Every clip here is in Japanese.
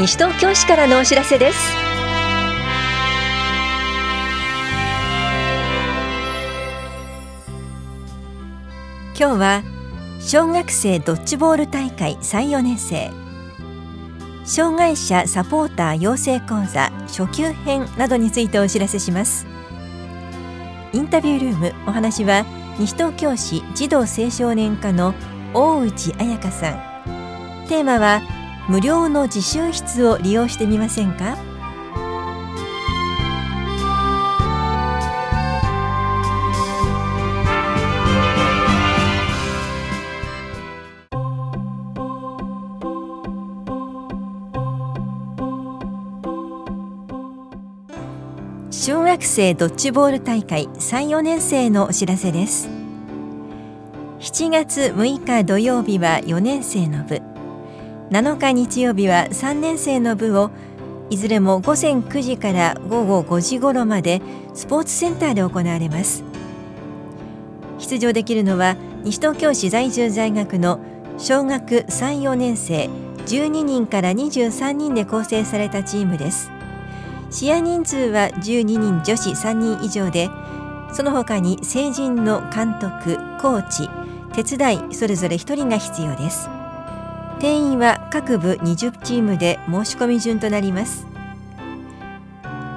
西東京市からのお知らせです。今日は小学生ドッジボール大会3、4年生。障害者サポーター養成講座初級編などについてお知らせします。インタビュールームお話は西東京市児童青少年課の大内彩香さん。テーマは無料の自習室を利用してみませんか？小学生ドッジボール大会3、4年生のお知らせです。7月6日土曜日は4年生の部。7日日曜日は3年生の部をいずれも午前9時から午後5時頃までスポーツセンターで行われます。出場できるのは西東京市在住在学の小学3、4年生12人から23人で構成されたチームです。試合人数は12人女子3人以上でその他に成人の監督コーチ手伝いそれぞれ1人が必要です。定員は各部20チームで申し込み順となります。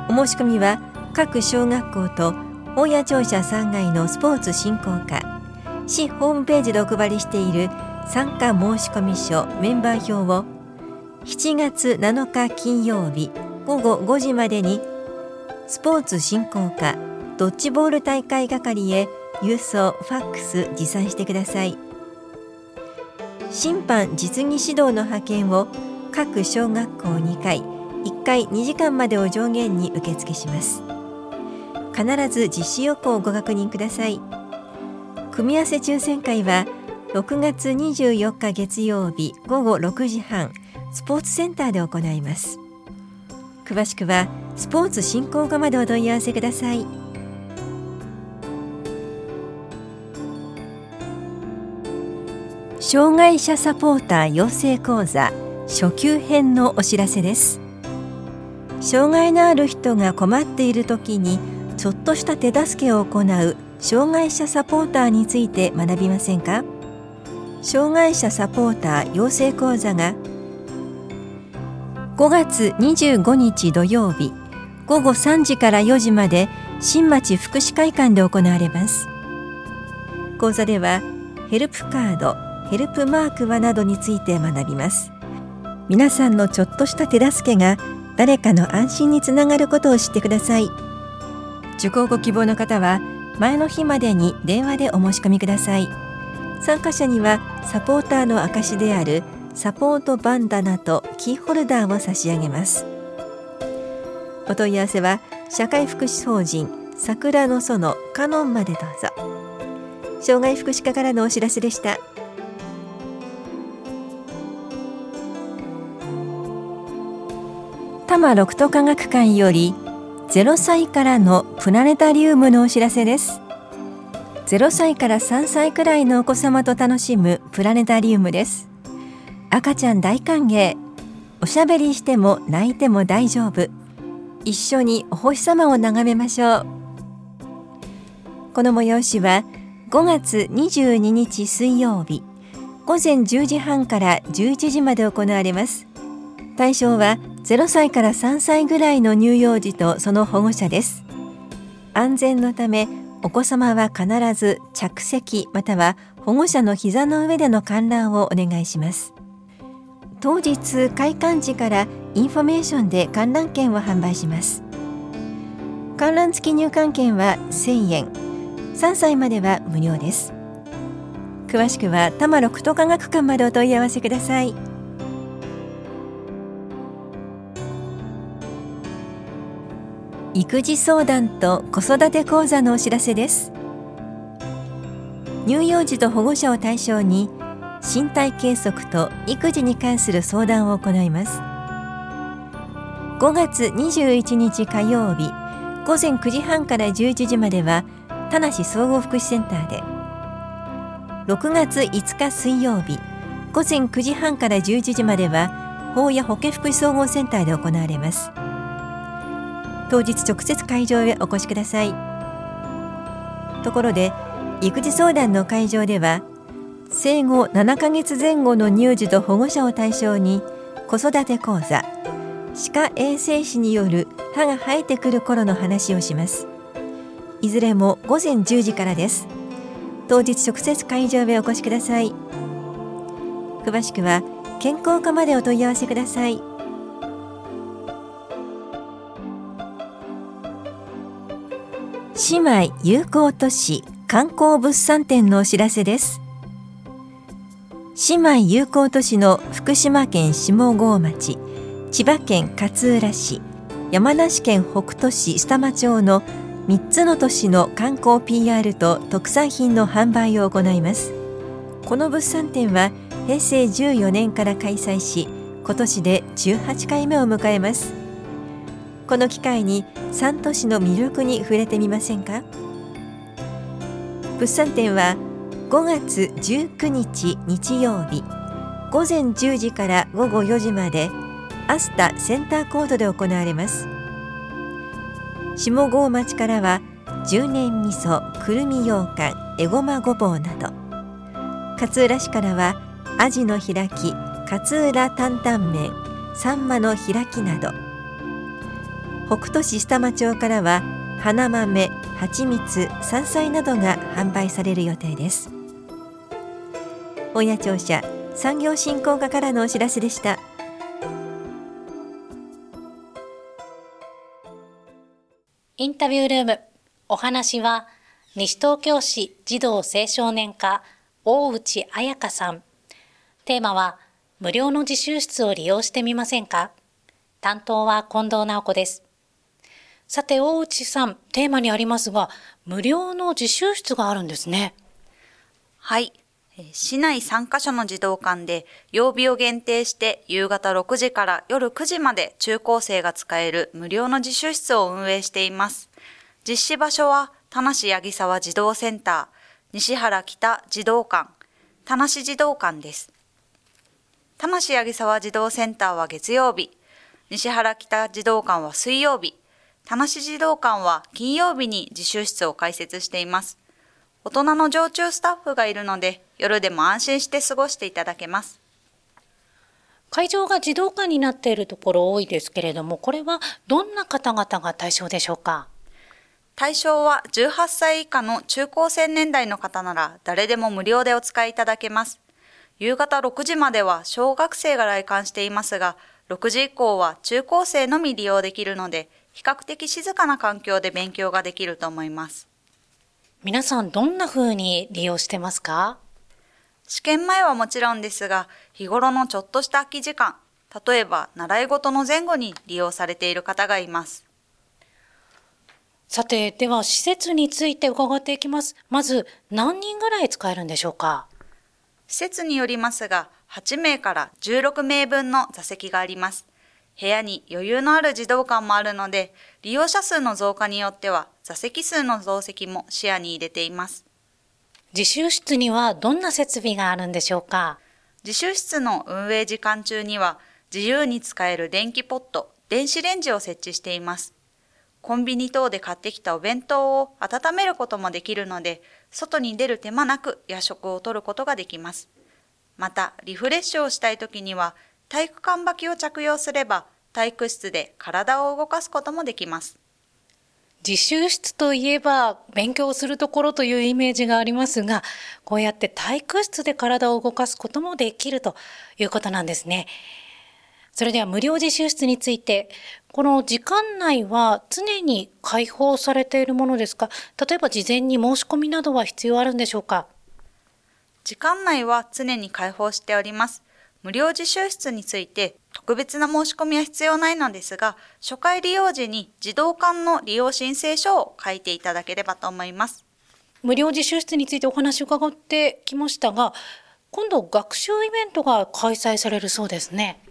お申し込みは各小学校と大谷庁舎3階のスポーツ振興課市ホームページでお配りしている参加申込書メンバー表を7月7日金曜日午後5時までにスポーツ振興課ドッジボール大会係へ郵送ファックス持参してください。審判実技指導の派遣を各小学校2回1回2時間までを上限に受付します。必ず実施予行をご確認ください。組み合わせ抽選会は6月24日月曜日午後6時半スポーツセンターで行います。詳しくはスポーツ振興課までお問い合わせください。障害者サポーター養成講座初級編のお知らせです。障害のある人が困っている時にちょっとした手助けを行う障害者サポーターについて学びませんか？障害者サポーター養成講座が5月25日土曜日午後3時から4時まで新町福祉会館で行われます。講座ではヘルプカードヘルプマークはなどについて学びます。皆さんのちょっとした手助けが誰かの安心につながることを知ってください。受講ご希望の方は前の日までに電話でお申し込みください。参加者にはサポーターの証であるサポートバンダナとキーホルダーを差し上げます。お問い合わせは社会福祉法人桜の園カノンまでどうぞ。障害福祉課からのお知らせでした。多摩六都科学館より0歳からのプラネタリウムのお知らせです。0歳から3歳くらいのお子様と楽しむプラネタリウムです。赤ちゃん大歓迎。おしゃべりしても泣いても大丈夫。一緒にお星様を眺めましょう。この催しは5月22日水曜日午前10時半から11時まで行われます。対象は0歳から3歳ぐらいの乳幼児とその保護者です。安全のためお子様は必ず着席または保護者の膝の上での観覧をお願いします。当日開館時からインフォメーションで観覧券を販売します。観覧付き入館券は1000円。3歳までは無料です。詳しくは多摩六都科学館までお問い合わせください。育児相談と子育て講座のお知らせです。乳幼児と保護者を対象に身体計測と育児に関する相談を行います。5月21日火曜日午前9時半から11時までは田梨総合福祉センターで。6月5日水曜日午前9時半から11時までは法や保健福祉総合センターで行われます。当日直接会場へお越しください。ところで育児相談の会場では生後7ヶ月前後の乳児と保護者を対象に子育て講座歯科衛生士による歯が生えてくる頃の話をします。いずれも午前10時からです。当日直接会場へお越しください。詳しくは健康課までお問い合わせください。姉妹友好都市観光物産展のお知らせです。姉妹友好都市の福島県下郷町千葉県勝浦市山梨県北杜市須玉町の3つの都市の観光 PR と特産品の販売を行います。この物産展は平成14年から開催し今年で18回目を迎えます。この機会に3都市の魅力に触れてみませんか？物産展は5月19日日曜日午前10時から午後4時までアスタセンターコートで行われます。下郷町からは十年味噌くるみ羊羹えごまごぼうなど。勝浦市からはアジの開き勝浦担々麺サンマの開きなど。北斗市須玉町からは花豆蜂蜜山菜などが販売される予定です。親庁舎産業振興課からのお知らせでした。インタビュールームお話は西東京市児童青少年課大内彩香さん。テーマは無料の自習室を利用してみませんか？担当は近藤直子です。さて、大内さん、テーマにありますが、無料の自習室があるんですね。はい。市内3カ所の児童館で曜日を限定して夕方6時から夜9時まで中高生が使える無料の自習室を運営しています。実施場所は田無八木沢児童センター、西原北児童館、田無児童館です。田無八木沢児童センターは月曜日、西原北児童館は水曜日、田無児童館は金曜日に自習室を開設しています。大人の常駐スタッフがいるので、夜でも安心して過ごしていただけます。会場が児童館になっているところ多いですけれども、これはどんな方々が対象でしょうか？対象は18歳以下の中高生年代の方なら誰でも無料でお使いいただけます。夕方6時までは小学生が来館していますが、6時以降は中高生のみ利用できるので、比較的静かな環境で勉強ができると思います。皆さんどんな風に利用してますか？試験前はもちろんですが、日頃のちょっとした空き時間、例えば習い事の前後に利用されている方がいます。さて、では施設について伺っていきます。まず、何人ぐらい使えるんでしょうか？施設によりますが、8名から16名分の座席があります。部屋に余裕のある児童館もあるので、利用者数の増加によっては座席数の増席も視野に入れています。自習室にはどんな設備があるんでしょうか？自習室の運営時間中には自由に使える電気ポット、電子レンジを設置しています。コンビニ等で買ってきたお弁当を温めることもできるので、外に出る手間なく夜食をとることができます。また、リフレッシュをしたい時には体育館履きを着用すれば体育室で体を動かすこともできます。自習室といえば勉強するところというイメージがありますが、こうやって体育室で体を動かすこともできるということなんですね。それでは無料自習室について、この時間内は常に開放されているものですか？例えば事前に申し込みなどは必要あるんでしょうか？時間内は常に開放しております。無料自習室について特別な申し込みは必要ないのですが、初回利用時に児童館の利用申請書を書いていただければと思います。無料自習室についてお話を伺ってきましたが、今度学習イベントが開催されるそうですね。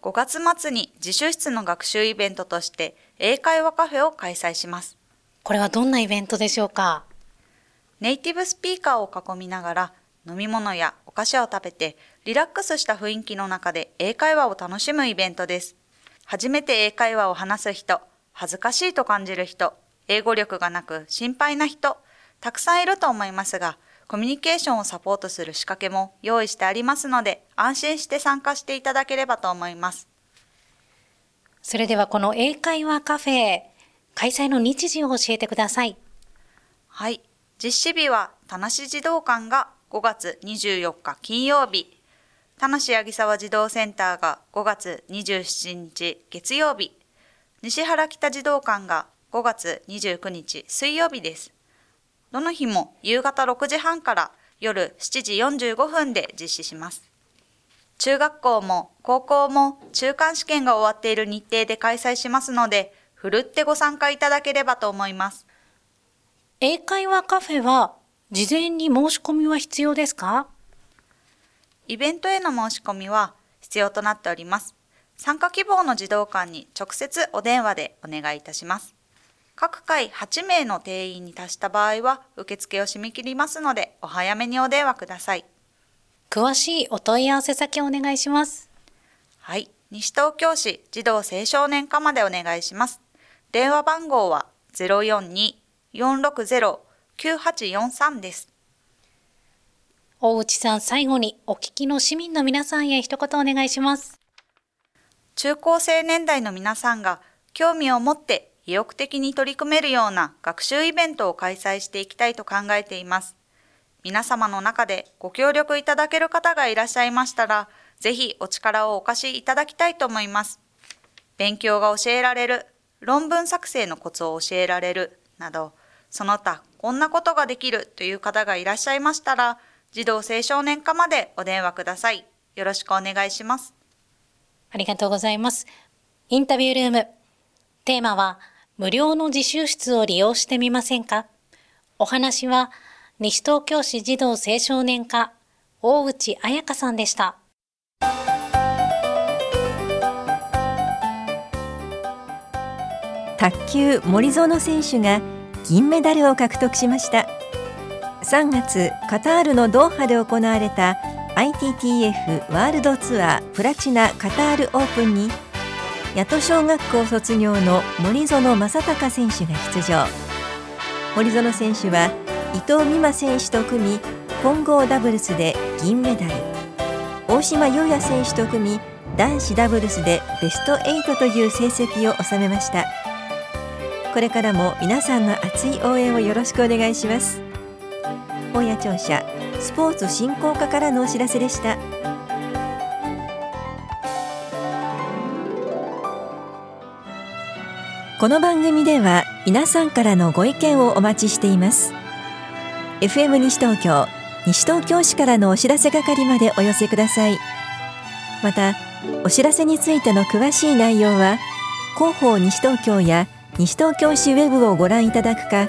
5月末に自習室の学習イベントとして英会話カフェを開催します。これはどんなイベントでしょうか？ネイティブスピーカーを囲みながら飲み物やお菓子を食べてリラックスした雰囲気の中で英会話を楽しむイベントです。初めて英会話を話す人、恥ずかしいと感じる人、英語力がなく心配な人、たくさんいると思いますが、コミュニケーションをサポートする仕掛けも用意してありますので、安心して参加していただければと思います。それではこの英会話カフェ、開催の日時を教えてください。はい。実施日は、田無児童館が5月24日金曜日、田無八木沢児童センターが5月27日月曜日、西原北児童館が5月29日水曜日です。どの日も夕方6時半から夜7時45分で実施します。中学校も高校も中間試験が終わっている日程で開催しますので、ふるってご参加いただければと思います。英会話カフェは事前に申し込みは必要ですか？イベントへの申し込みは必要となっております。参加希望の児童館に直接お電話でお願いいたします。各回8名の定員に達した場合は受付を締め切りますのでお早めにお電話ください。詳しいお問い合わせ先をお願いします。はい。西東京市児童青少年課までお願いします。電話番号は042-460-9843です。大内さん、最後にお聞きの市民の皆さんへ一言お願いします。中高生年代の皆さんが興味を持って意欲的に取り組めるような学習イベントを開催していきたいと考えています。皆様の中でご協力いただける方がいらっしゃいましたら、ぜひお力をお貸しいただきたいと思います。勉強が教えられる、論文作成のコツを教えられる、など、その他こんなことができるという方がいらっしゃいましたら、児童青少年課までお電話ください。よろしくお願いします。ありがとうございます。インタビュールーム。テーマは、無料の自習室を利用してみませんか？お話は、西東京市児童青少年課、大内彩香さんでした。卓球森園選手が銀メダルを獲得しました3月カタールのドーハで行われた ITTF ワールドツアープラチナカタールオープンに八戸小学校卒業の森園正孝選手が出場。森園選手は伊藤美誠選手と組み混合ダブルスで銀メダル。大島優也選手と組み男子ダブルスでベスト8という成績を収めました。これからも皆さんの熱い応援をよろしくお願いします。大谷庁舎スポーツ振興課からのお知らせでした。この番組では皆さんからのご意見をお待ちしています FM 西東京西東京市からのお知らせ係までお寄せくださいまたお知らせについての詳しい内容は広報西東京や西東京市ウェブをご覧いただくか